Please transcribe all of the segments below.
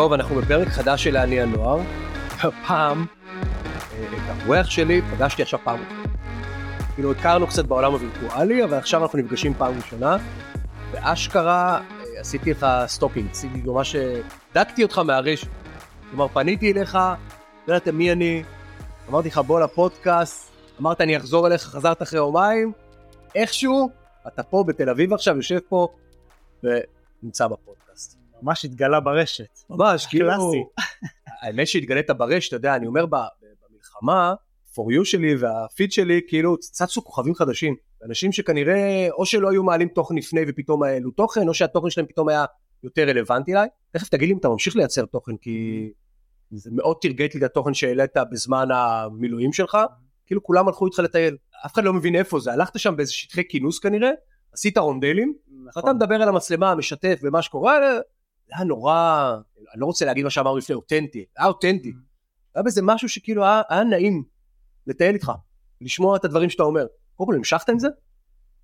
טוב, אנחנו בפרק חדש של אני הנוער. הפעם, אה, את האורח שלי פגשתי עכשיו פעם ראשונה. כאילו הכרנו קצת בעולם הווירטואלי, אבל עכשיו אנחנו נפגשים פעם ראשונה, ואשכרה אה, עשיתי לך stalking, עשיתי ממש, דגתי אותך מהרשת. כלומר, פניתי אליך, לא ידעת מי אני, אמרתי לך בוא לפודקאסט, אמרת אני אחזור אליך, חזרת אחרי יומיים, איכשהו, אתה פה בתל אביב עכשיו, יושב פה, ונמצא בפודקאסט. ממש התגלה ברשת. ממש, כאילו. האמת שהתגלית ברשת, אתה יודע, אני אומר ב- במלחמה, for you שלי והפיד שלי, כאילו צצו כוכבים חדשים. אנשים שכנראה או שלא היו מעלים תוכן לפני ופתאום העלו תוכן, או שהתוכן שלהם פתאום היה יותר רלוונטי אליי. תכף תגיד לי אם אתה ממשיך לייצר תוכן, כי זה מאוד תרגט לי את התוכן שהעלית בזמן המילואים שלך. כאילו כולם הלכו איתך לטייל. אף אחד לא מבין איפה זה, הלכת שם באיזה שטחי כינוס כנראה, עשית רונדלים, נכון. ואתה מדבר על המצלמה, משתף במה שקורה, היה נורא, אני לא רוצה להגיד מה שאמרנו לפני, אותנטי, היה אותנטי. היה בזה משהו שכאילו היה, היה נעים לטייל איתך, לשמוע את הדברים שאתה אומר. קודם כל, המשכת עם זה?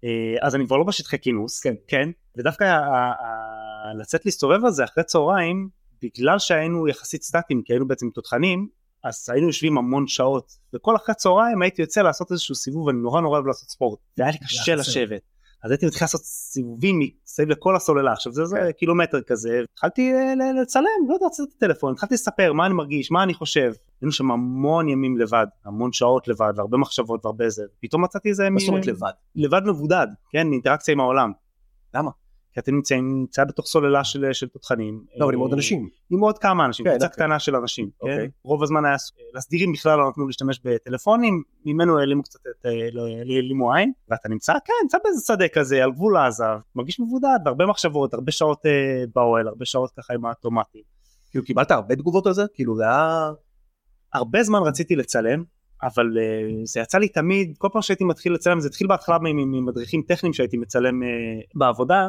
אה, אז אני כבר לא בשטחי כינוס, כן. כן, ודווקא ה- ה- ה- לצאת להסתובב על זה אחרי צהריים, בגלל שהיינו יחסית סטטיים, כי היינו בעצם תותחנים, אז היינו יושבים המון שעות, וכל אחרי צהריים הייתי יוצא לעשות איזשהו סיבוב, אני נורא נורא אוהב לעשות ספורט, והיה לי קשה. לשבת. אז הייתי מתחיל לעשות סיבובים מסביב לכל הסוללה, עכשיו זה, זה קילומטר כזה, התחלתי אה, לצלם, לא יודע, לצאת את הטלפון, התחלתי לספר מה אני מרגיש, מה אני חושב, היינו שם המון ימים לבד, המון שעות לבד, והרבה מחשבות והרבה זה, פתאום מצאתי איזה מה מין- זאת אומרת לבד? לבד מבודד, כן, אינטראקציה עם העולם. למה? כי אתם נמצאים, נמצא בתוך סוללה של, של תותחנים. לא, אבל עם עוד אנשים. עם עוד כמה אנשים, כן, קבוצה אוקיי. קטנה של אנשים, כן? אוקיי. רוב הזמן היה, לסדירים בכלל לא נתנו להשתמש בטלפונים, ממנו העלימו קצת את, אה, לא, העלימו עין, ואתה נמצא, כן, נמצא באיזה שדה כזה, על גבול עזה, מרגיש מבודד, והרבה מחשבות, הרבה שעות אה, באוהל, הרבה שעות ככה עם האוטומטים. כאילו קיבלת הרבה תגובות על זה? כאילו זה היה... הרבה זמן רציתי לצלם, אבל uh, זה יצא לי תמיד, כל פעם שהייתי מתחיל לצלם, זה התחיל בהתחלה ממדריכים טכניים שהייתי מצלם uh, בעבודה,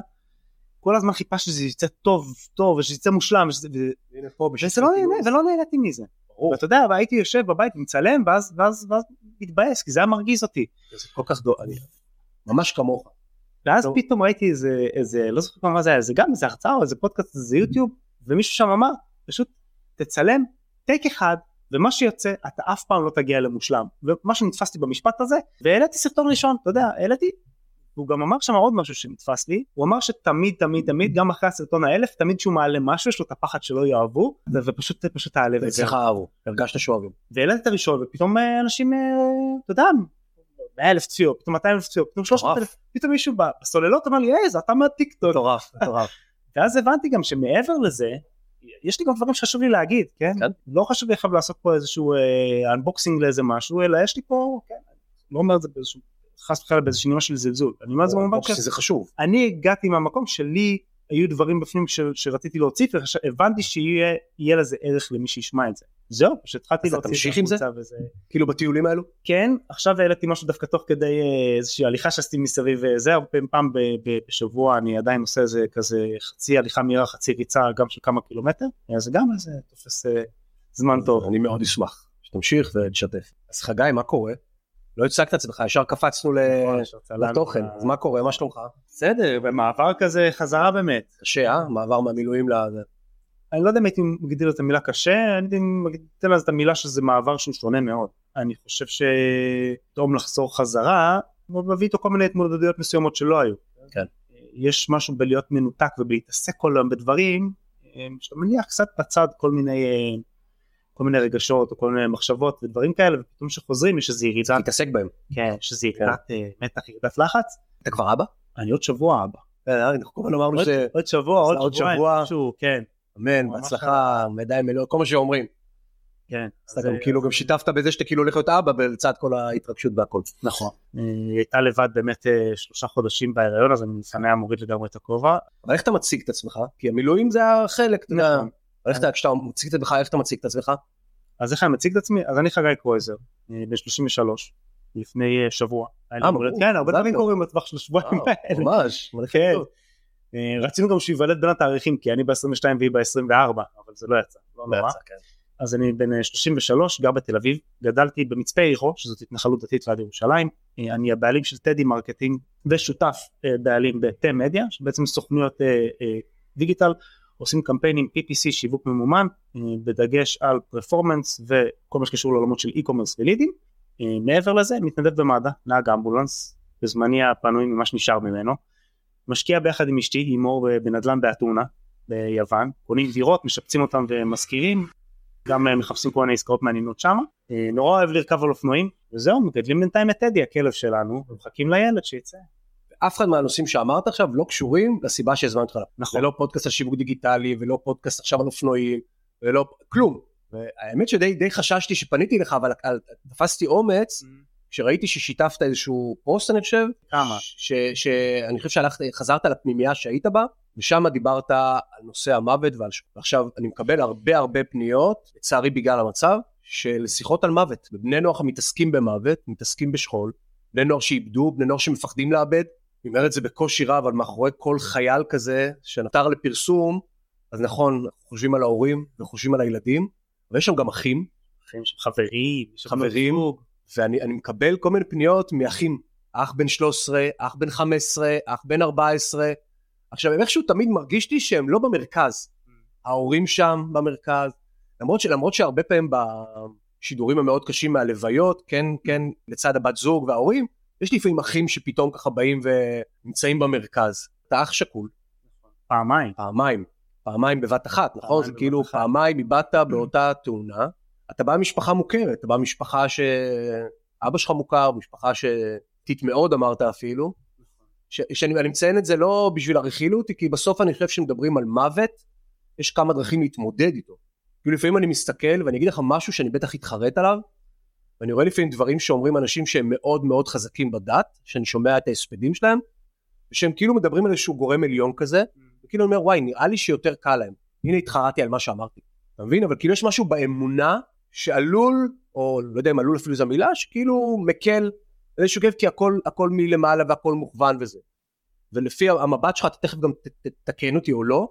כל הזמן חיפשתי שזה יצא טוב, טוב, ושזה יצא מושלם, ושזה, הנה פה וזה לא נהנה. ולא נהניתי מזה. ברור. ואתה יודע, והייתי יושב בבית ומצלם, ואז, ואז, ואז מתבאס, כי זה היה מרגיז אותי. זה כל כך דו... אני... ממש כמוך. ואז טוב. פתאום ראיתי איזה, איזה, לא זוכר מה זה היה, זה גם איזה הרצאה או איזה פודקאסט, איזה יוטיוב, ומישהו שם אמר, פשוט תצלם טייק אחד, ומה שיוצא, אתה אף פעם לא תגיע למושלם. ומה שנתפסתי במשפט הזה, והעליתי סרטון ראשון, אתה יודע, העליתי, והוא גם אמר שם עוד משהו שנתפס לי, הוא אמר שתמיד תמיד תמיד, גם אחרי הסרטון האלף, תמיד שהוא מעלה משהו, יש לו את הפחד שלא יאהבו, ופשוט פשוט תעלה וזה. ואצלך אהבו, הרגשת שאוהבים. והעליתי את הראשון, ופתאום אה, אנשים, אה, אתה יודע, 100 אלף צפיות, פתאום 200 אלף צפיות, פתאום 300 אלף, פתאום מישהו בסוללות אמר לי, היי, זה אתה מהטיק טוק. מטורף, מטורף. ואז הבנתי גם שמעבר לזה, יש לי גם דברים שחשוב לי להגיד, כן? כן. לא חשוב לי עכשיו לעשות פה איזשהו unboxing לאיזה משהו, אלא יש לי פה, כן, לא אומר את זה באיזשהו, חס וחלילה באיזושהי נימה של זלזול, אני אומר את זה במובן. שזה חשוב. אני הגעתי מהמקום שלי היו דברים בפנים ש... שרציתי להוציא, והבנתי שיהיה יהיה לזה ערך למי שישמע את זה. זהו, שהתחלתי להוציא עם זה? החוצה וזה. כאילו בטיולים האלו? כן, עכשיו העליתי משהו דווקא תוך כדי אה, איזושהי הליכה שעשיתי מסביב אה, זה, הרבה פעם בשבוע אני עדיין עושה איזה כזה חצי הליכה מהירה, חצי ריצה גם של כמה קילומטר, אז זה גם איזה תופס אה, זמן טוב. אני מאוד אשמח שתמשיך ותשתף. אז חגי, מה קורה? לא הצגת עצמך, ישר קפצנו נכון, לתוכן. אז מה קורה? מה שלומך? בסדר, במעבר כזה חזרה באמת. קשה, אה? מעבר מהמילואים לזה. אני לא יודע אם הייתי מגדיר את המילה קשה, אני הייתי מגדיר לזה את המילה שזה מעבר שהוא שונה מאוד. אני חושב שטוב לחזור חזרה, אבל מביא איתו כל מיני התמודדויות מסוימות שלא היו. כן. יש משהו בלהיות מנותק ובלהתעסק כל היום בדברים, אה, שאתה מניח קצת בצד כל מיני, אה, כל מיני רגשות או כל מיני מחשבות ודברים כאלה, ופתאום כשחוזרים יש איזו ירידה, תתעסק בהם. כן, יש איזו ירידת אה, מתח, ירידת לחץ. אתה כבר אבא? אני עוד שבוע אבא. אה, אנחנו כל הזמן אמרנו עוד- שבוע, עוד שבוע. כן. אמן, בהצלחה, מידיים מלאות, כל מה שאומרים. כן. אז אתה גם אה, כאילו גם שיתפת בזה שאתה כאילו הולך להיות אבא לצד כל ההתרגשות והכל. נכון. אה, היא הייתה לבד באמת אה, שלושה חודשים בהיריון אז אני לפניה מוריד לגמרי את הכובע. אבל איך אתה מציג את עצמך? כי המילואים זה החלק, אתה יודע. איך אתה, כשאתה מציג את עצמך, איך אתה מציג את עצמך? אז איך אני מציג את עצמי? אז אני חגי קרויזר, אה, בן 33, לפני אה, שבוע. אה. ברור. כן, הרבה דברים. קורים בטווח של השבועיים אה, האלה. ממש. כן. אה, רצינו גם שהוא ייוולד בין התאריכים כי אני ב-22 והיא ב-24 אבל זה לא יצא. לא נורא. לא יצא, כן. אז אני בן אה, 33 גר בתל אביב גדלתי במצפה יריחו שזאת התנחלות דתית ליד ירושלים אה, אני הבעלים של Teddy Marketing ושותף אה, בעלים בתה מדיה שבעצם סוכנויות אה, אה, דיגיטל עושים קמפיינים PPC שיווק ממומן אה, בדגש על פרפורמנס וכל מה שקשור לעולמות של e-commerce ולידים. אה, מעבר לזה מתנדב במד"א, נהג אמבולנס, בזמני הפנוי ממה שנשאר ממנו. משקיע ביחד עם אשתי הימור בנדל"ן באתונה ביוון, קונים דירות, משפצים אותם ומשכירים, גם מחפשים כל מיני עסקאות מעניינות שם. נורא אוהב לרכב על אופנועים, וזהו, מגדלים בינתיים את טדי הכלב שלנו, ומחכים לילד שיצא. אף אחד מהנושאים שאמרת עכשיו לא קשורים לסיבה שהזמנתי אותך. נכון. זה לא פודקאסט על שיווק דיגיטלי ולא פודקאסט עכשיו על אופנועים ולא כלום. והאמת שדי די חששתי שפניתי לך אבל על- תפסתי אומץ כשראיתי ששיתפת איזשהו פוסט אני חושב. כמה? שאני חושב שהלכת חזרת לפנימייה שהיית בה ושם דיברת על נושא המוות ועל. ועכשיו אני מקבל הרבה הרבה פניות לצערי בגלל המצב של שיחות על מוות ובני נוער מתעסקים במוות מתעסקים בשכול בני נוער שאיבדו בני נוער שמפחדים לאבד אני אומר את זה בקושי רב אבל מאחורי כל חייל כזה שנותר לפרסום אז נכון חושבים על ההורים וחושבים על הילדים ויש שם גם אחים. אחים של חברים, יש חברים. ואני אני מקבל כל מיני פניות מאחים. אח בן 13 אח בן 15 אח בן 14 עכשיו הם איכשהו תמיד מרגיש לי שהם לא במרכז. ההורים שם במרכז. למרות שלמרות שהרבה פעמים בשידורים המאוד קשים מהלוויות כן כן לצד הבת זוג וההורים יש לי לפעמים אחים שפתאום ככה באים ונמצאים במרכז. אתה אח שכול. פעמיים. פעמיים. פעמיים בבת אחת נכון? זה כאילו אחת. פעמיים איבדת באותה תאונה. אתה בא ממשפחה מוכרת אתה בא ממשפחה שאבא שלך מוכר משפחה שתית מאוד אמרת אפילו. ש- שאני אני מציין את זה לא בשביל הרכילות כי בסוף אני חושב שמדברים על מוות יש כמה דרכים להתמודד איתו. כאילו לפעמים אני מסתכל ואני אגיד לך משהו שאני בטח אתחרט עליו ואני רואה לפעמים דברים שאומרים אנשים שהם מאוד מאוד חזקים בדת שאני שומע את ההספדים שלהם ושהם כאילו מדברים על איזשהו גורם עליון כזה וכאילו אני אומר וואי נראה לי שיותר קל להם. הנה התחרטתי על מה שאמרתי. אתה מבין? אבל כאילו יש משהו באמונה שעלול או לא יודע אם עלול אפילו זו המילה שכאילו מקל איזשהו כיף כי הכל הכל מלמעלה והכל מוכוון וזה. ולפי המבט שלך אתה תכף גם ת- ת- תתקן אותי או לא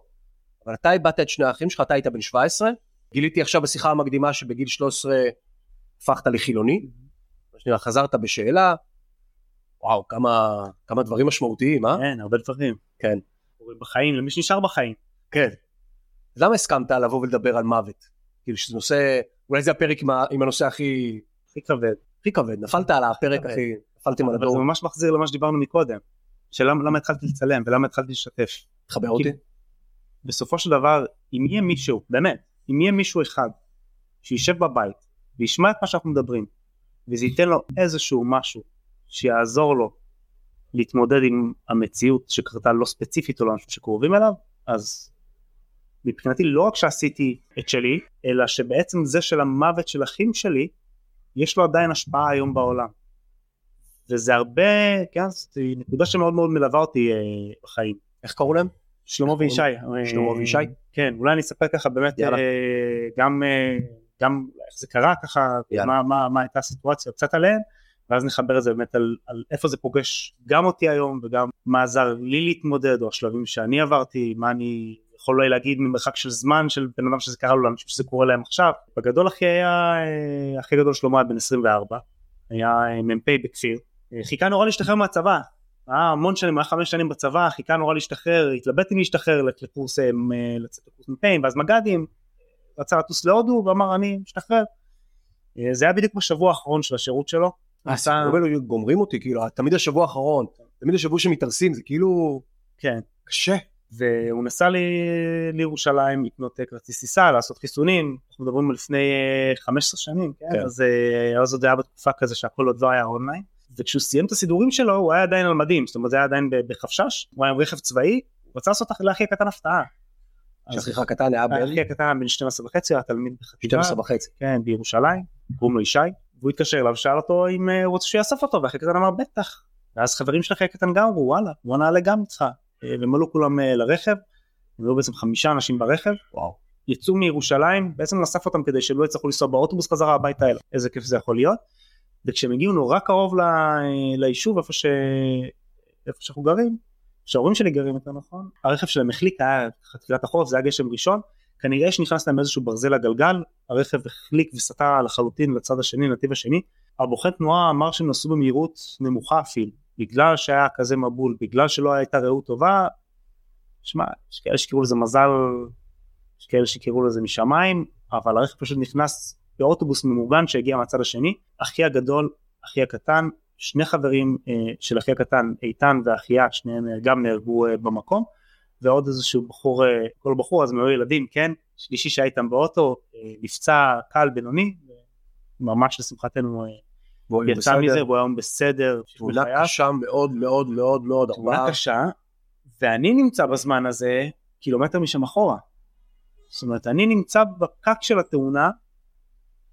אבל אתה איבדת את שני האחים שלך אתה היית בן 17 גיליתי עכשיו בשיחה המקדימה שבגיל 13 הפכת לחילוני מה שנראה, חזרת בשאלה וואו כמה כמה דברים משמעותיים אה כן, הרבה דברים. כן. בחיים, למי שנשאר בחיים. כן. למה הסכמת לבוא ולדבר על מוות? כאילו שזה נושא, אולי זה הפרק עם, ה, עם הנושא הכי, הכי כבד. הכי כבד, נפלת על הפרק כבד. הכי, נפלתם על אבל זה הדור, ממש מחזיר למה שדיברנו מקודם. שלמה למה התחלתי לצלם ולמה התחלתי לשתף. תחבר אותי. בסופו של דבר, אם יהיה מישהו, באמת, אם יהיה מישהו אחד שישב בבית וישמע את מה שאנחנו מדברים, וזה ייתן לו איזשהו משהו שיעזור לו להתמודד עם המציאות שקרתה לא ספציפית או לאנשים שקרובים אליו, אז מבחינתי לא רק שעשיתי את שלי, אלא שבעצם זה של המוות של אחים שלי, יש לו עדיין השפעה היום בעולם. וזה הרבה, כן, זו נקודה שמאוד מאוד מלווה אותי אה, בחיים. איך קראו להם? שלמה וישי. שלמה אה, וישי? כן, אולי אני אספר ככה באמת. אה, גם, אה, גם איך זה קרה ככה. מה, מה, מה הייתה הסיטואציה קצת עליהם, ואז נחבר את זה באמת על, על איפה זה פוגש גם אותי היום וגם מה עזר לי להתמודד או השלבים שאני עברתי, מה אני יכול אולי להגיד ממרחק של זמן של בן אדם שזה קרה לו לאנשים שזה קורה להם עכשיו. בגדול אחי היה, אה, הכי גדול שלמה היה בן 24, היה אה, מ"פ בכפיר, אה, חיכה נורא להשתחרר מהצבא, היה המון שנים, היה חמש שנים בצבא, חיכה נורא להשתחרר, התלבט אם להשתחרר לקורס, אה, לצאת לקורס מ"פים, ואז מג"דים, רצה לטוס להודו ואמר אני משתחרר. אה, זה היה בדיוק בשבוע האחרון של השירות שלו. אה, הסיפורים האלו גומרים אותי, כאילו, תמיד השבוע האחרון, תמיד השבוע שמתארסים, זה כאילו כן. קשה. והוא נסע לי, לירושלים לקנות אה, כרטיס טיסה, לעשות חיסונים, אנחנו מדברים על לפני אה, 15 שנים, כן? כן. אז אה, אז עוד היה בתקופה כזה שהכל עוד לא היה אונליין. וכשהוא סיים את הסידורים שלו הוא היה עדיין על מדים, זאת אומרת זה היה עדיין בחפשש, הוא היה עם רכב צבאי, הוא רצה לעשות לאחי הקטן הפתעה. שאחיך הקטן היה בערך אחי הקטן בן 12 וחצי, היה תלמיד בחטיבה, 12 וחצי. כן, בירושלים, קוראים לו ישי, והוא התקשר אליו, שאל אותו אם אה, הוא רוצה שיאסוף אותו, ואחי הקטן אמר בטח. ואז חברים של אחי הקטן גם אמרו וואלה, בוא נעלה גם איתך. אה, והם עלו כולם אה, לרכב, הם היו בעצם חמישה אנשים ברכב, וואו. יצאו מירושלים, בעצם נאסף אותם כדי שלא יצטרכו לנסוע באוטובוס חזרה הביתה אליו, איזה כיף זה יכול להיות. וכשהם הגיעו נורא קרוב ל... ליישוב איפה, ש... איפה שאנחנו גרים, שההורים שלי גרים יותר נכון, הרכב שלהם החליק, היה תחילת החורף, זה היה גשם ראשון, כנראה שנכנס להם איזשהו ברזל לגלגל, הרכב החליק וסטה לחלוטין לצד השני, לנתיב השני, הבוחן תנועה אמר שהם נסעו במהירות נמוכה אפילו, בגלל שהיה כזה מבול, בגלל שלא הייתה ראות טובה, שמע, יש כאלה שקראו לזה מזל, יש כאלה שקראו לזה משמיים, אבל הרכב פשוט נכנס באוטובוס ממוגן שהגיע מהצד השני, אחי הגדול, אחי הקטן, שני חברים אה, של אחי הקטן, איתן ואחיה, שניהם אה, גם נהרגו אה, במקום, ועוד איזשהו בחור, כל בחור, אז הם היו ילדים, כן, שלישי שהיה איתם באוטו, נפצע קל בינוני, ממש לשמחתנו והוא יצא. מזה, והוא היום בסדר, תמונה. קשה מאוד מאוד מאוד מאוד, תמונה קשה, ואני נמצא בזמן הזה קילומטר משם אחורה. זאת אומרת, אני נמצא בפקק של התאונה,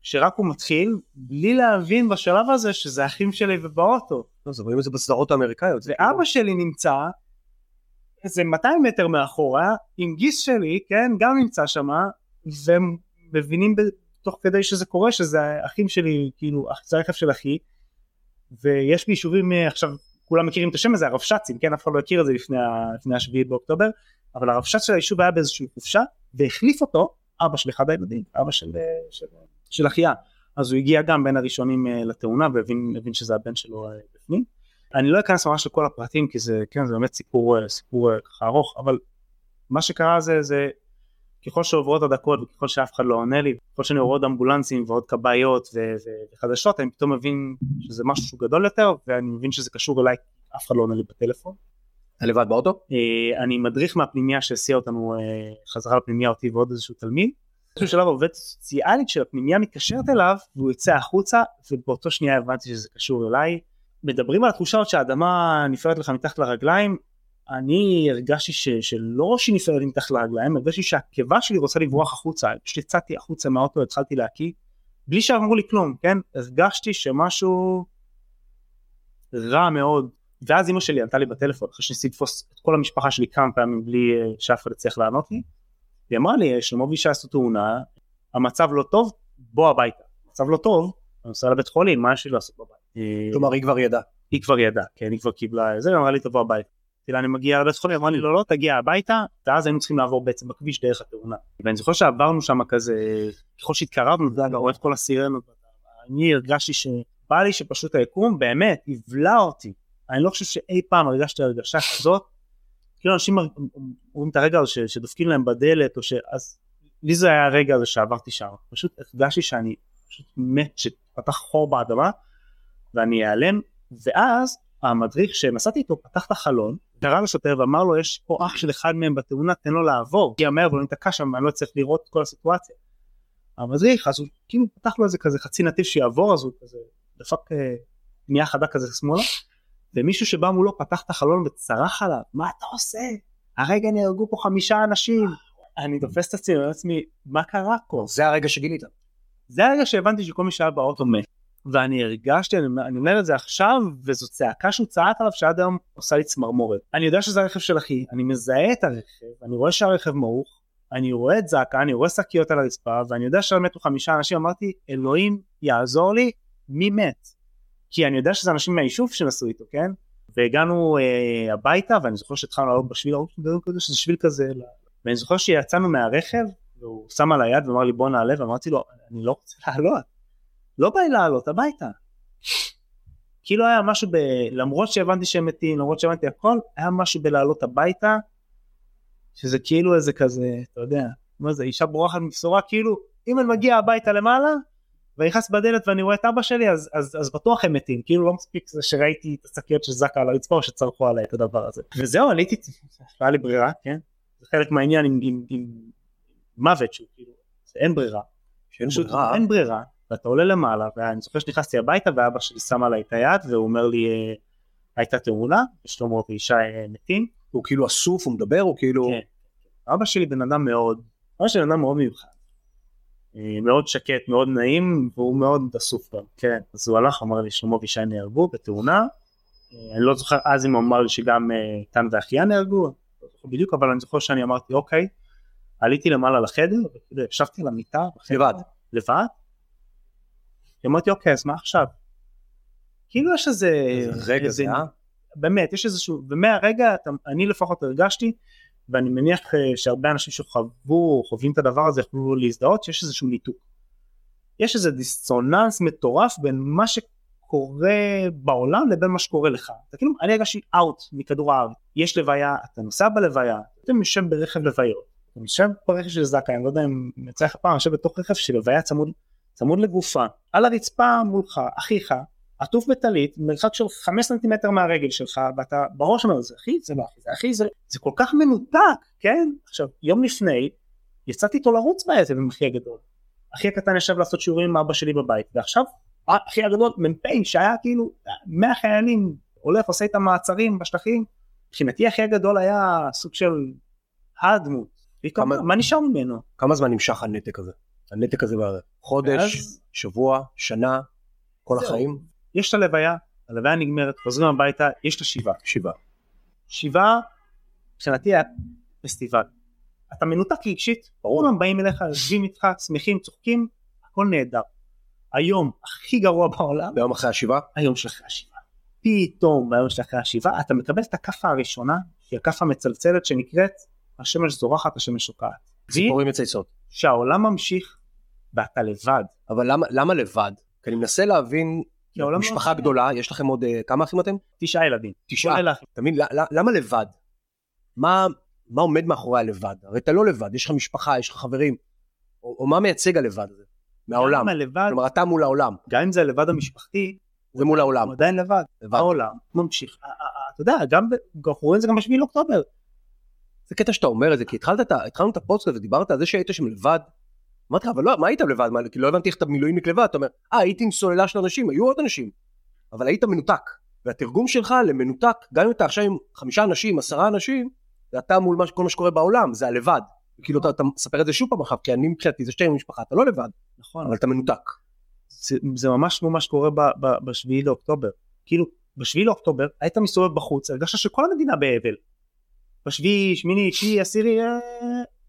שרק הוא מתחיל, בלי להבין בשלב הזה שזה אחים שלי ובאוטו. לא, זה רואים את זה בסדרות האמריקאיות. זה ואבא שלי נמצא איזה 200 מטר מאחורה, עם גיס שלי, כן, גם נמצא שם, והם מבינים תוך כדי שזה קורה, שזה האחים שלי, כאילו, זה הרכב של אחי, ויש ביישובים אה, עכשיו, כולם מכירים את השם הזה, הרבש"צים, כן, אף אחד לא הכיר את זה לפני, לפני השביעי באוקטובר, אבל הרבש"ץ של היישוב היה באיזושהי חופשה, והחליף אותו אבא של אחד הילדים, אבא של, אה, של, של אחיה. אז הוא הגיע גם בין הראשונים אה, לתאונה והבין הבין שזה הבן שלו אה, בפנים. אני לא אכנס ממש לכל הפרטים כי זה כן זה באמת סיפור אה, סיפור ככה ארוך אבל מה שקרה זה זה ככל שעוברות הדקות וככל שאף אחד לא עונה לי ככל שאני רואה עוד אמבולנסים ועוד כבאיות ו- ו- וחדשות אני פתאום מבין שזה משהו שהוא גדול יותר ואני מבין שזה קשור אליי אף אחד לא עונה לי בטלפון. אתה לבד באוטו? אני מדריך מהפנימייה שהסיע אותנו חזרה לפנימייה אותי ועוד איזשהו תלמיד. באיזשהו שלב עובדת סוציאלית של הפנימייה מתקשרת אליו והוא יוצא החוצה ובאותו שנייה הבנתי שזה קשור אליי. מדברים על התחושה הזאת שהאדמה נפרדת לך מתחת לרגליים. אני הרגשתי ש, שלא שהיא נפרדת מתחת לרגליים הרגשתי שהקיבה שלי רוצה לברוח החוצה פשוט יצאתי החוצה מהאוטו התחלתי להקיא. בלי שאמרו לי כלום כן? הרגשתי שמשהו רע מאוד. ואז אמא שלי ענתה לי בטלפון אחרי שניסיתי לתפוס את כל המשפחה שלי כמה פעמים בלי אה, שאף אחד יצליח לענות לי היא אמרה לי שלמה וישי עשו תאונה המצב לא טוב בוא הביתה. המצב לא טוב אני נוסע לבית חולים מה יש לי לעשות בבית? כלומר היא כבר ידעה. היא כבר ידעה כן היא כבר קיבלה זה היא אמרה לי תבוא הביתה. לה, אני מגיע לבית חולים. אמרה לי לא לא תגיע הביתה ואז היינו צריכים לעבור בעצם בכביש דרך התאונה. ואני זוכר שעברנו שם כזה ככל שהתקרבנו זה היה רואה את כל הסירנות אני הרגשתי שבא לי שפשוט היקום באמת יבלע אותי. אני לא חושב שאי פעם הרגשתי הרגשה כזאת כאילו אנשים מר- אומרים את הרגע הזה שדופקים להם בדלת או ש... אז לי זה היה הרגע הזה שעברתי שם פשוט הרגשתי שאני פשוט מת שפתח חור באדמה ואני אעלם ואז המדריך שנסעתי איתו פתח את החלון קרא לשוטר ואמר לו יש פה אח של אחד מהם בתאונה תן לו לעבור. כי מהר והוא ניתקע שם ואני לא צריך לראות את כל הסיטואציה. המדריך אז הוא כאילו פתח לו איזה כזה חצי נתיב שיעבור אז הוא כזה דפק אה, פנייה חדה כזה שמאלה ומישהו שבא מולו פתח את החלון וצרח עליו מה אתה עושה הרגע נהרגו פה חמישה אנשים אני תופס את עצמי ואומר לעצמי מה קרה פה זה הרגע שגילית. זה הרגע שהבנתי שכל מי שהיה באוטו מת. ואני הרגשתי, אני, אני אומר את זה עכשיו, וזו צעקה שהוא צעק עליו שעד היום עושה לי צמרמורת. אני יודע שזה הרכב של אחי, אני מזהה את הרכב, אני רואה שהרכב מעוך, אני רואה את זעקה, אני רואה שקיות על הרצפה, ואני יודע שמתו חמישה אנשים, אמרתי, אלוהים יעזור לי, מי מת? כי אני יודע שזה אנשים מהיישוב שנסעו איתו, כן? והגענו אה, הביתה, ואני זוכר שהתחלנו לעלות בשביל גדול כזה, שזה שביל כזה, ואני זוכר שיצאנו מהרכב, והוא שם על היד ואמר לי בוא נעלה, ואמרתי לו, אני לא רוצה לעלות. לא בא לי לעלות הביתה. כאילו היה משהו ב... למרות שהבנתי שהם מתים, למרות שהבנתי הכל, היה משהו בלעלות הביתה, שזה כאילו איזה כזה, אתה יודע, מה זה, אישה בורחת מבשורה, כאילו, אם אני מגיע הביתה למעלה, ואני נכנס בדלת ואני רואה את אבא שלי, אז, אז, אז בטוח הם מתים, כאילו לא מספיק זה שראיתי את השקיות של זקה על הרצפה, או שצרחו עליי את הדבר הזה. וזהו, עליתי, לא היה לי ברירה, כן? זה חלק מהעניין עם, עם, עם מוות, שהוא כאילו, אין ברירה. שאין פשוט ברירה. אין ברירה ואתה עולה למעלה ואני זוכר שנכנסתי הביתה ואבא שלי שם עליי את היד והוא אומר לי אה, הייתה תאונה ושלמה וישי אה, מתים הוא כאילו אסוף, הוא מדבר, הוא כאילו... כן. אבא שלי בן אדם מאוד אבא שלי בן אדם מאוד מיוחד מאוד שקט מאוד נעים והוא מאוד אסוף גם. כן אז הוא הלך אמר לי שלמה וישי נהרגו בתאונה. אה, אני לא זוכר אז אם הוא אמר לי שגם אה, טן ואחיה נהרגו לא זוכר בדיוק אבל אני זוכר שאני אמרתי אוקיי. עליתי למעלה לחדר ישבתי על המיטה לבד. לבד. אמרתי אוקיי אז מה עכשיו? כאילו יש איזה רגע זה, אה? באמת יש איזשהו ומהרגע אני לפחות הרגשתי ואני מניח שהרבה אנשים שחוו חווים את הדבר הזה יכולו להזדהות שיש איזשהו ניתוק יש איזה דיסוננס מטורף בין מה שקורה בעולם לבין מה שקורה לך. אתה כאילו, אני הרגשתי אאוט מכדור הארץ. יש לוויה, אתה נוסע בלוויה, אתה יושב ברכב לוויות. אתה יושב ברכב של זכאי, אני לא יודע אם יצא לך פעם, יושב בתוך רכב של לוויה צמוד, צמוד לגופה, על הרצפה מולך, אחיך, עטוף בטלית, מרחק של 5 סנטימטר מהרגל שלך, ואתה בראש אומר, זה אחי, זה לא אחי, זה אחי, זה, זה כל כך מנותק, כן? עכשיו, יום לפני, יצאתי איתו לרוץ בעצם עם אחי הגדול. אחי הקטן ישב לעשות שיעורים עם אבא שלי בבית, ועכשיו אחי הגדול מ"פ שהיה כאילו 100 חיילים הולך עושה איתם מעצרים בשטחים, מבחינתי אחי הגדול היה סוג של הדמות, כמה... מה נשאר ממנו? כמה זמן נמשך הנתק הזה? הנתק הזה חודש, ואז... שבוע, שנה, כל. החיים? יש את הלוויה, הלוויה נגמרת, חוזרים הביתה, יש את השבעה. שבעה. שבעה, מבחינתי היה פסטיבל. אתה מנותק רגשית, כולם באים אליך, יושבים איתך, שמחים, צוחקים, הכל נהדר. היום הכי גרוע בעולם, ביום אחרי השבעה? היום של אחרי השבעה. פתאום ביום של אחרי השבעה אתה מקבל את הכאפה הראשונה, שהיא הכאפה המצלצלת שנקראת השמש זורחת, השמש שוקעת. ציפורים מצייצות. שהעולם ממשיך ואתה לבד. אבל למה, למה לבד? כי אני מנסה להבין, משפחה לא גדולה, יש לכם עוד, uh, כמה אחים אתם? תשעה ילדים. תשעה. אתה מבין, למה לבד? מה, עומד מאחורי הלבד? הרי אתה לא לבד, יש לך משפחה, יש לך חברים, או, מה מייצג הלבד הזה? מהעולם. הלבד, כלומר אתה מול העולם. גם אם זה הלבד המשפחתי, זה מול העולם. הוא עדיין לבד. לבד. העולם ממשיך. אתה יודע, גם, אנחנו רואים את זה גם בשביל אוקטובר. זה קטע שאתה אומר את זה, כי התחלנו את הפודקאסט ודיברת על זה שהיית שם לבד. אמרתי לך, אבל לא, מה היית לבד? מה, כי לא הבנתי איך אתה מילואימניק לבד. אתה אומר, אה, הייתי עם סוללה של אנשים, היו עוד אנשים. אבל היית מנותק. והתרגום שלך למנותק, גם אם אתה עכשיו עם חמישה אנשים, עשרה אנשים, זה אתה מול מה, כל מה שקורה בעולם, זה הלבד. כאילו אתה, אתה מספר את זה שוב פעם אחת, כי אני מבחינתי זה שתי משפחה, אתה לא לבד, נכון, אבל אתה מנותק. זה, זה ממש ממש קורה בשביעי לאוקטובר. כאילו, בשביעי לאוקטובר היית מסתובב בחוץ, הרגשת שכל המדינה באבל. בשביעי, שמיני, תשיעי, עשירי, אה,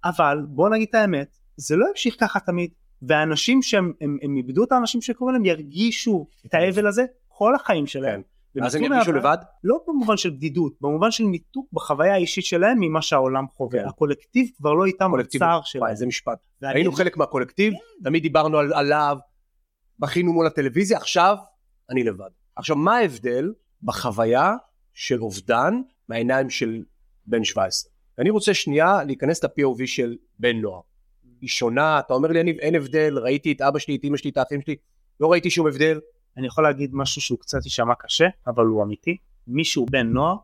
אבל בוא נגיד את האמת, זה לא ימשיך ככה תמיד. והאנשים שהם הם, הם איבדו את האנשים שקוראים להם ירגישו את האבל הזה כל החיים שלהם. כן. אז הם ירגישו לבד? לא במובן של בדידות, במובן של ניתוק בחוויה האישית שלהם ממה שהעולם חווה. כן. הקולקטיב כבר לא איתם בצער שלהם. איזה משפט. היינו חלק מהקולקטיב, כן. תמיד דיברנו על, עליו, בכינו מול הטלוויזיה, עכשיו אני לבד. עכשיו מה ההבדל בחוויה של אובדן מהעיניים של בן 17? אני רוצה שנייה להיכנס ל-POV של בן נוער. היא שונה, אתה אומר לי יניב אין הבדל, ראיתי את אבא שלי, את אמא שלי, את האחים שלי, לא ראיתי שום הבדל. אני יכול להגיד משהו שהוא קצת יישמע קשה, אבל הוא אמיתי. מישהו בן נוער,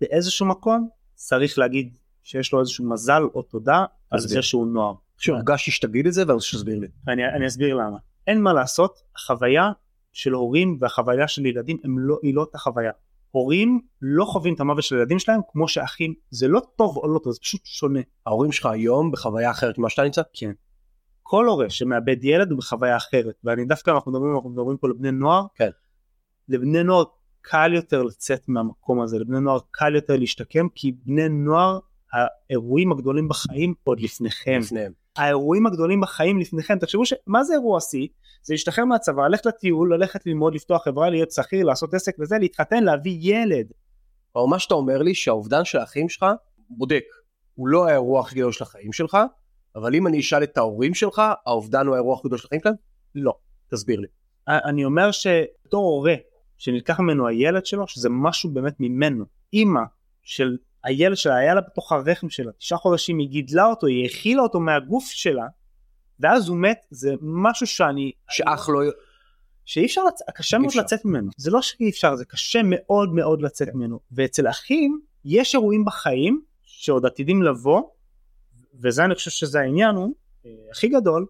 באיזשהו מקום, צריך להגיד שיש לו איזשהו מזל או תודה על זה שהוא נוער. עכשיו הרגשתי שתגיד את זה ואני רוצה שתסביר לי. אני, אני אסביר למה. אין מה לעשות, החוויה של הורים והחוויה של ילדים הם לא, היא לא אותה חוויה. הורים לא חווים את המוות של הילדים שלהם כמו שאחים, זה לא טוב או לא טוב, זה פשוט שונה. ההורים שלך היום בחוויה אחרת ממה שאתה נמצא? כן. כל הורה שמאבד ילד הוא בחוויה אחרת ואני דווקא אנחנו מדברים אנחנו מדברים פה לבני נוער כן. לבני נוער קל יותר לצאת מהמקום הזה לבני נוער קל יותר להשתקם כי בני נוער האירועים הגדולים בחיים עוד לפניכם. לפניהם. האירועים הגדולים בחיים לפניכם תחשבו שמה זה אירוע שיא זה להשתחרר מהצבא ללכת לטיול ללכת ללמוד לפתוח חברה להיות שכיר לעשות עסק וזה להתחתן להביא ילד. או מה שאתה אומר לי שהאובדן של האחים שלך בודק הוא לא האירוע הכי גדול של החיים שלך אבל אם אני אשאל את ההורים שלך, האובדן הוא האירוע הכי גדול של החיים שלהם? לא. תסביר לי. אני אומר שבתור הורה שנלקח ממנו הילד שלו, שזה משהו באמת ממנו. אימא של הילד שלה היה לה בתוך הרחם שלה, תשעה חודשים היא גידלה אותו, היא הכילה אותו מהגוף שלה, ואז הוא מת, זה משהו שאני... שאח לא... שאי אפשר, לצ... קשה מאוד אפשר. לצאת ממנו. זה לא שאי אפשר, זה קשה מאוד מאוד לצאת כן. ממנו. ואצל אחים יש אירועים בחיים שעוד עתידים לבוא, וזה אני חושב שזה העניין הוא אה, הכי גדול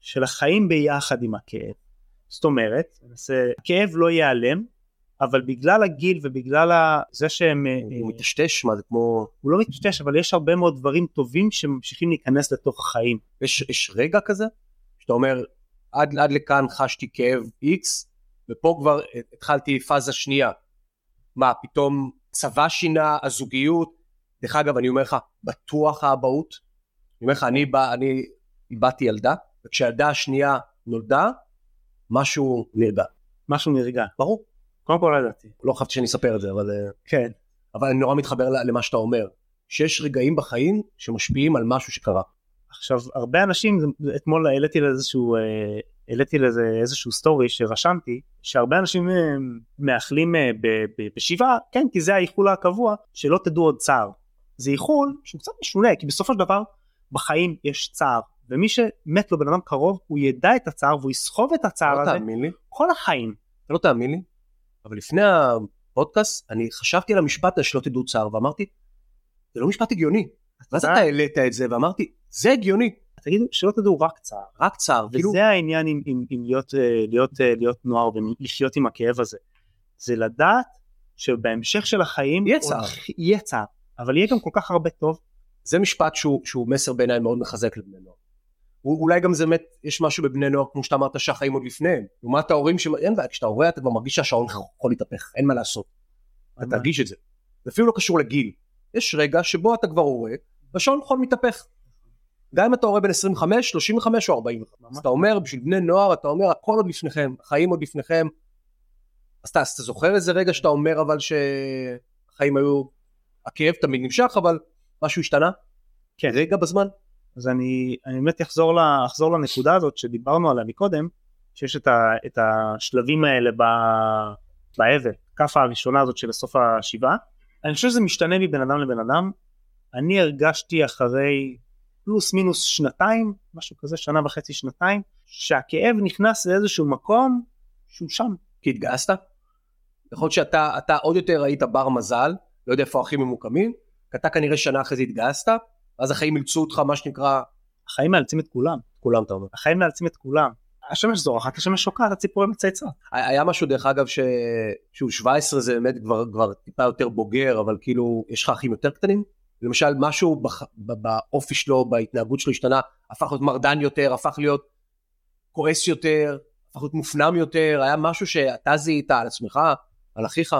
של החיים ביחד עם הכאב. זאת אומרת, הכאב לא ייעלם, אבל בגלל הגיל ובגלל זה שהם... אה, הוא מטשטש, מה זה כמו... הוא לא מטשטש, אבל יש הרבה מאוד דברים טובים שממשיכים להיכנס לתוך החיים. יש, יש רגע כזה? שאתה אומר, עד, עד לכאן חשתי כאב X, ופה כבר התחלתי פאזה שנייה. מה, פתאום צבא שינה, הזוגיות, דרך אגב, אני אומר לך, בטוח האבהות. אני אומר לך, אני, בא, אני איבדתי ילדה, וכשהילדה השנייה נולדה, משהו נרגע. משהו נרגע. ברור. קודם כל לא ידעתי. לא חשבתי שאני אספר את זה, אבל... אה, כן. אבל אני נורא מתחבר למה שאתה אומר. שיש רגעים בחיים שמשפיעים על משהו שקרה. עכשיו, הרבה אנשים, אתמול העליתי לאיזשהו אה, העליתי לזה איזשהו סטורי שרשמתי שהרבה אנשים אה, מאחלים בשבעה כן כי זה האיחול הקבוע שלא תדעו עוד צער זה איחול שהוא קצת משונה כי בסופו של דבר בחיים יש צער ומי שמת לו בן אדם קרוב הוא ידע את הצער והוא יסחוב את הצער לא הזה תאמין לי, כל החיים לא תאמין לי, אבל לפני הפודקאסט אני חשבתי על המשפט הזה שלא תדעו צער ואמרתי, זה לא משפט הגיוני. ואז אתה העלית את זה ואמרתי, זה הגיוני, תגידו שלא תדעו רק צער רק צער, כאילו, וזה העניין עם, עם, עם להיות, אה, להיות, אה, להיות נוער ולחיות עם הכאב הזה. זה לדעת שבהמשך של החיים יהיה צער. יהיה צער, אבל יהיה גם כל כך הרבה טוב. זה משפט שהוא, שהוא מסר בעיניי מאוד מחזק לבני נוער. אולי גם זה באמת, יש משהו בבני נוער, כמו שאתה אמרת, שהחיים עוד לפניהם. לעומת ההורים, ש... אין בעיה, כשאתה הורה אתה כבר מרגיש שהשעון יכול להתהפך, אין מה לעשות. אתה תרגיש את זה. זה אפילו לא קשור לגיל. יש רגע שבו אתה כבר הורה, והשעון יכול מתהפך. גם אם אתה הורה בן 25, 35 או 45. אז אתה אומר, בשביל בני נוער, אתה אומר, הכל עוד לפניכם, החיים עוד לפניכם. אז אתה, אז אתה זוכר איזה רגע שאתה אומר אבל שהחיים היו, הכאב תמיד נמשך, אבל משהו השתנה? כן. רגע בזמן? אז אני, אני באמת אחזור, ל, אחזור לנקודה הזאת שדיברנו עליה מקודם, שיש את, ה, את השלבים האלה ב, באבל, כאפה הראשונה הזאת של סוף השבעה. אני חושב שזה משתנה מבן אדם לבן אדם. אני הרגשתי אחרי פלוס מינוס שנתיים, משהו כזה, שנה וחצי, שנתיים, שהכאב נכנס לאיזשהו מקום שהוא שם. כי התגייסת? יכול להיות שאתה אתה עוד יותר היית בר מזל, לא יודע איפה האחים ממוקמים, כי אתה כנראה שנה אחרי זה התגייסת, ואז החיים אילצו אותך מה שנקרא, החיים מאלצים את כולם, כולם אתה אומר. החיים מאלצים את כולם. השמש זורחת, השמש שוקעת, הציפורים מצייצות. היה משהו דרך אגב ש... שהוא 17 זה באמת כבר, כבר טיפה יותר בוגר, אבל כאילו יש לך אחים יותר קטנים? למשל משהו בח... ב- באופי שלו, בהתנהגות שלו השתנה, הפך להיות מרדן יותר, הפך להיות כועס יותר, הפך להיות מופנם יותר, היה משהו שאתה זיהית על עצמך, על אחיך?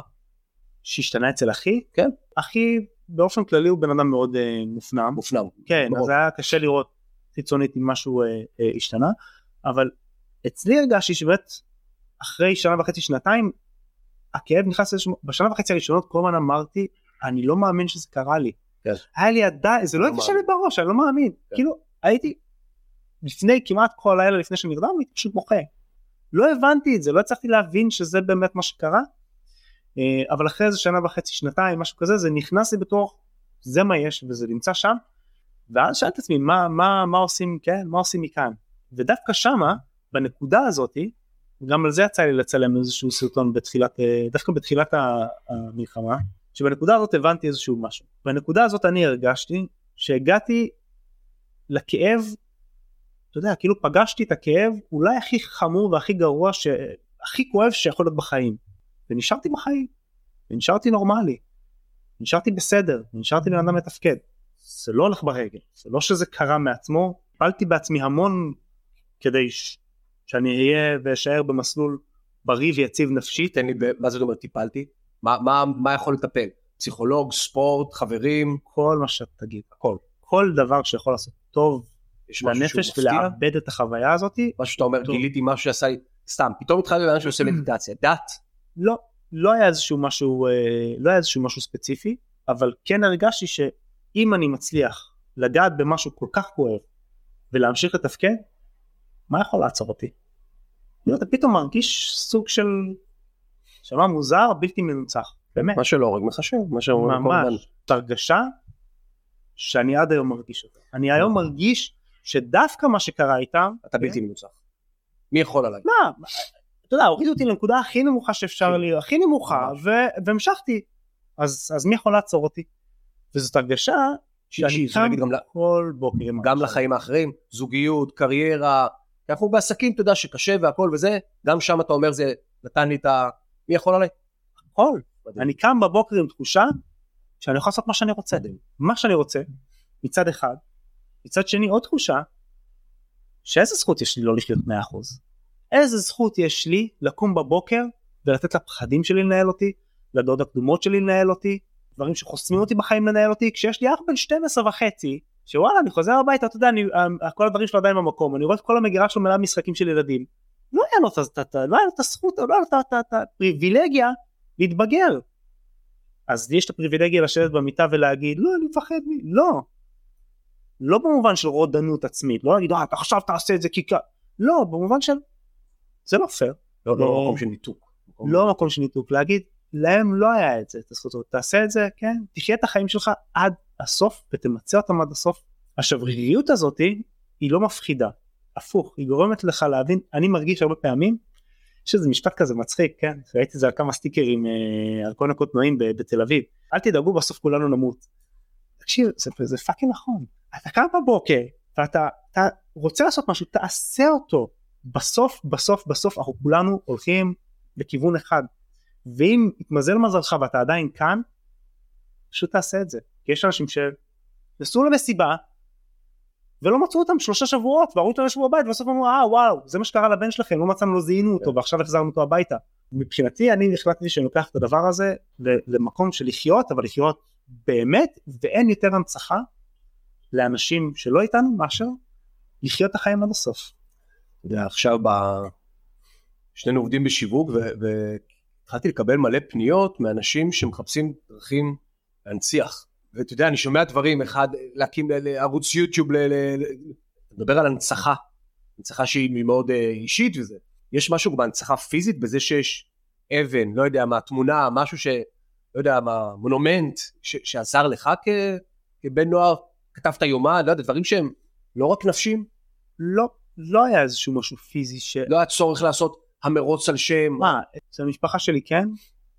שהשתנה אצל אחי? כן. אחי באופן כללי הוא בן אדם מאוד אה, מופנם. מופנם. כן, מאוד. אז היה קשה לראות חיצונית אם משהו אה, אה, השתנה, אבל אצלי הרגשתי שבאמת אחרי שנה וחצי שנתיים הכאב נכנס לאיזשהו, בשנה וחצי הראשונות כל הזמן אמרתי אני לא מאמין שזה קרה לי. כן. היה לי עדיין, זה לא לא התקשר לי. בראש, אני לא מאמין. כן. כאילו הייתי לפני כמעט כל לילה לפני שנרדם הייתי פשוט בוכה. לא הבנתי את זה, לא הצלחתי להבין שזה באמת מה שקרה. אה, אבל אחרי איזה שנה וחצי, שנתיים, משהו כזה, זה נכנס לי בתור זה מה יש וזה נמצא שם. ואז שאלתי את עצמי מה, מה, מה עושים, כן, מה עושים מכאן. ודווקא שמה, בנקודה הזאתי, גם על זה יצא לי לצלם איזשהו סרטון בתחילת, אה, דווקא בתחילת המלחמה, שבנקודה הזאת הבנתי איזשהו משהו. בנקודה הזאת אני הרגשתי שהגעתי לכאב, אתה יודע, כאילו פגשתי את הכאב אולי הכי חמור והכי גרוע, ש... הכי כואב שיכול להיות בחיים. ונשארתי בחיים, ונשארתי נורמלי, נשארתי בסדר, נשארתי בן אדם מתפקד. זה לא הולך ברגל, זה לא שזה קרה מעצמו, פעלתי בעצמי המון כדי ש... שאני אהיה ואשאר במסלול בריא ויציב נפשית. תן לי, ב- מה זאת אומרת טיפלתי? מה, מה, מה יכול לטפל? פסיכולוג, ספורט, חברים, כל מה שתגיד, הכל. כל דבר שיכול לעשות טוב לנפש? ולעבד את החוויה הזאת, משהו שאתה אומר. גיליתי משהו שעשה לי, סתם, פתאום התחלתי לאדם שעושה מדיטציה, דת, לא, לא היה איזשהו משהו, אה, לא היה איזשהו משהו ספציפי, אבל כן הרגשתי שאם אני מצליח לגעת במשהו כל כך כואב ולהמשיך לתפקד, מה יכול לעצור אותי? אתה פתאום מרגיש סוג של, שמע מוזר, בלתי מנוצח, באמת, מה שלא הורג מחשב, מה שאומרים כל הזמן. ממש, הרגשה שאני עד היום מרגיש אותה. אני היום מרגיש שדווקא מה שקרה איתם, אתה בלתי מנוצח. מי יכול עליי? מה, אתה יודע, הורידו אותי לנקודה הכי נמוכה שאפשר לי, הכי נמוכה, ו- והמשכתי. אז, אז מי יכול לעצור אותי? וזאת הרגשה שאני קם כל בוקר. גם. לחיים האחרים, זוגיות, קריירה, אנחנו בעסקים, אתה יודע, שקשה והכל וזה, גם שם אתה אומר זה נתן לי את ה... מי יכול עליי? הכל. אני קם בבוקר עם תחושה שאני יכול לעשות מה שאני רוצה. מה שאני רוצה, מצד אחד. מצד שני עוד תחושה, שאיזה זכות יש לי לא לחיות 100%. איזה זכות יש לי לקום בבוקר ולתת לפחדים שלי לנהל אותי, לדעות הקדומות שלי לנהל אותי, דברים שחוסמים אותי בחיים לנהל אותי, כשיש לי אח בן 12 וחצי, שוואלה אני חוזר הביתה, אתה יודע, אני, אה, כל הדברים שלו עדיין במקום, אני רואה את כל המגירה שלו מלאה משחקים של ילדים. לא היה לו את לא היה לו את הזכות, לא היה לו את הפריבילגיה להתבגר. אז יש את הפריבילגיה לשבת במיטה ולהגיד לא אני מפחד מ... לא. לא במובן של רודנות עצמית, לא להגיד אה עכשיו תעשה את זה כי. לא, במובן של זה לא פייר. לא, לא מקום של ניתוק. לא מקום של ניתוק, להגיד, להם לא היה את זה, תעשה את זה, כן, תחיה את החיים שלך עד הסוף ותמצה אותם עד הסוף. השבריריות הזאת היא לא מפחידה, הפוך, היא גורמת לך להבין, אני מרגיש הרבה פעמים, יש איזה משפט כזה מצחיק, כן, ראיתי את זה על כמה סטיקרים אה, על כל הקוטנועים בתל אביב, אל תדאגו בסוף כולנו נמות. תקשיב, זה, זה fucking נכון, אתה קם בבוקר ואתה אתה רוצה לעשות משהו, תעשה אותו, בסוף בסוף בסוף אנחנו כולנו הולכים לכיוון אחד, ואם יתמזל מזלך ואתה עדיין כאן, פשוט תעשה את זה, כי יש אנשים שנסעו למסיבה ולא מצאו אותם שלושה שבועות והראו אותו ישבו בבית ובסוף אמרו אה וואו זה מה שקרה לבן שלכם לא מצאנו לא זיהינו אותו כן. ועכשיו החזרנו אותו הביתה. מבחינתי אני החלטתי שאני לוקח את הדבר הזה למקום של לחיות אבל לחיות באמת ואין יותר הנצחה לאנשים שלא איתנו מאשר לחיות את החיים עד הסוף. יודע עכשיו ב... שנינו עובדים בשיווק והתחלתי לקבל מלא פניות מאנשים שמחפשים דרכים להנציח ואתה יודע, אני שומע דברים, אחד, להקים ערוץ יוטיוב, לדבר על הנצחה, הנצחה שהיא מאוד uh, אישית וזה. יש משהו בהנצחה פיזית, בזה שיש אבן, לא יודע מה, תמונה, משהו ש... לא יודע מה, מונומנט, ש, שעזר לך כ, כבן נוער, כתבת יומן, לא יודע, דברים שהם לא רק נפשים? לא, לא היה איזשהו משהו פיזי ש... לא היה צורך לעשות המרוץ על שם. מה, אצל המשפחה שלי כן,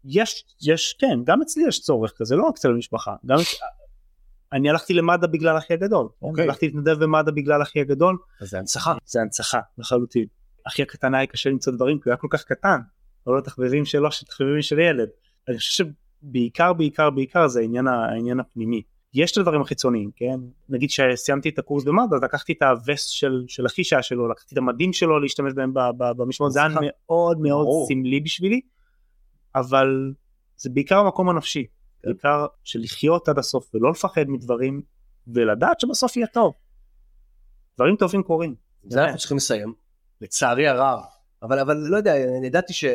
יש, יש, כן, גם אצלי יש צורך כזה, לא רק אצל המשפחה, גם אני הלכתי למד"א בגלל אחי הגדול, okay. אוקיי. הלכתי להתנדב במד"א בגלל אחי הגדול. אז זה הנצחה. זה הנצחה, לחלוטין. אחי הקטן היה קשה למצוא דברים, כי הוא היה כל כך קטן, לא לתחביבים שלו, שתחביבים של ילד. אני חושב שבעיקר, בעיקר, בעיקר זה העניין, העניין הפנימי. יש את הדברים החיצוניים, כן? נגיד שסיימתי את הקורס במד"א, אז לקחתי את הווסט של, של אחי שהיה שלו, לקחתי את המדים שלו להשתמש בהם במשמעות, זה היה מאוד מאוד סמלי בשבילי. אבל זה בעיקר המקום הנפשי, כן. בעיקר של לחיות עד הסוף ולא לפחד מדברים ולדעת שבסוף יהיה טוב. דברים טובים קורים. זה אנחנו צריכים לסיים, לצערי הרב, אבל, אבל לא יודע, אני ידעתי ש...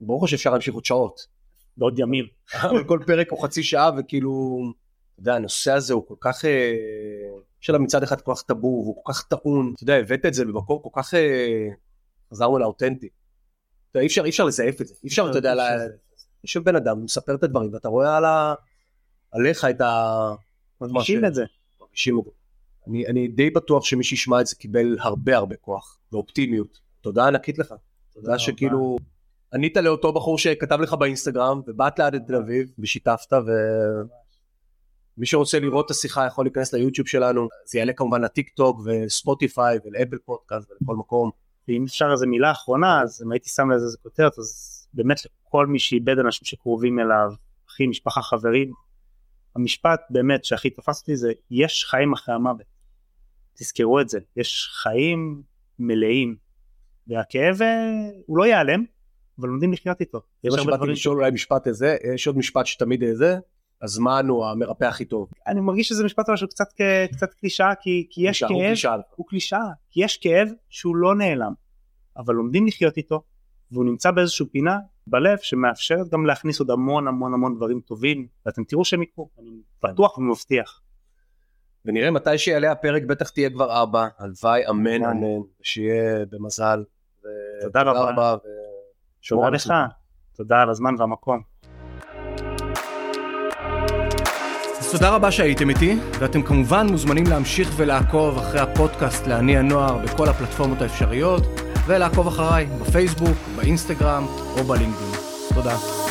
ברור שאפשר להמשיך עוד שעות. בעוד ימים. אבל כל פרק הוא חצי שעה וכאילו, אתה יודע, הנושא הזה הוא כל כך, אה, יש עליו מצד אחד כל כך טאבו, והוא כל כך טעון, אתה יודע, הבאת את זה במקום כל כך, אה, חזרנו לאותנטי. אי אפשר, אי אפשר לזייף את זה, אי אפשר, אתה יודע, יושב בן אדם, מספר את הדברים, ואתה רואה על ה... עליך את ה... מרגישים את זה. מרגישים את זה. אני, אני די בטוח שמי שישמע את זה קיבל הרבה הרבה כוח ואופטימיות. תודה ענקית לך. תודה שכאילו ענית לאותו בחור שכתב לך באינסטגרם ובאת ליד את תל אביב ושיתפת ומי שרוצה לראות את השיחה יכול להיכנס ליוטיוב שלנו. זה יעלה כמובן לטיק טוק וספוטיפיי ולאפל פודקאסט ולכל מקום. ואם אפשר איזה מילה אחרונה אז אם הייתי שם לזה איזה כותרת אז באמת לכל מי שאיבד אנשים שקרובים אליו אחים משפחה חברים המשפט באמת שהכי תפס אותי זה יש חיים אחרי המוות. תזכרו את זה יש חיים מלאים והכאב אה, הוא לא ייעלם אבל לומדים לחיות איתו. יש הרבה דברים לשאול אולי משפט איזה יש עוד משפט שתמיד איזה הזמן הוא המרפא הכי טוב. אני מרגיש שזה משפט משהו קצת, קצת קלישאה כי, כי יש כאב, הוא קלישאה. הוא קלישאה, כי יש כאב שהוא לא נעלם, אבל לומדים לחיות איתו והוא נמצא באיזושהי פינה בלב שמאפשרת גם להכניס עוד המון המון המון דברים טובים ואתם תראו שהם יקרו, אני בטוח ומבטיח. ונראה מתי שיעלה הפרק בטח תהיה כבר אבא, הלוואי אמן אמן, שיהיה במזל. תודה רבה. תודה לך, תודה על הזמן והמקום. תודה רבה שהייתם איתי, ואתם כמובן מוזמנים להמשיך ולעקוב אחרי הפודקאסט להניע נוער בכל הפלטפורמות האפשריות, ולעקוב אחריי בפייסבוק, באינסטגרם או בלינקדאין. תודה.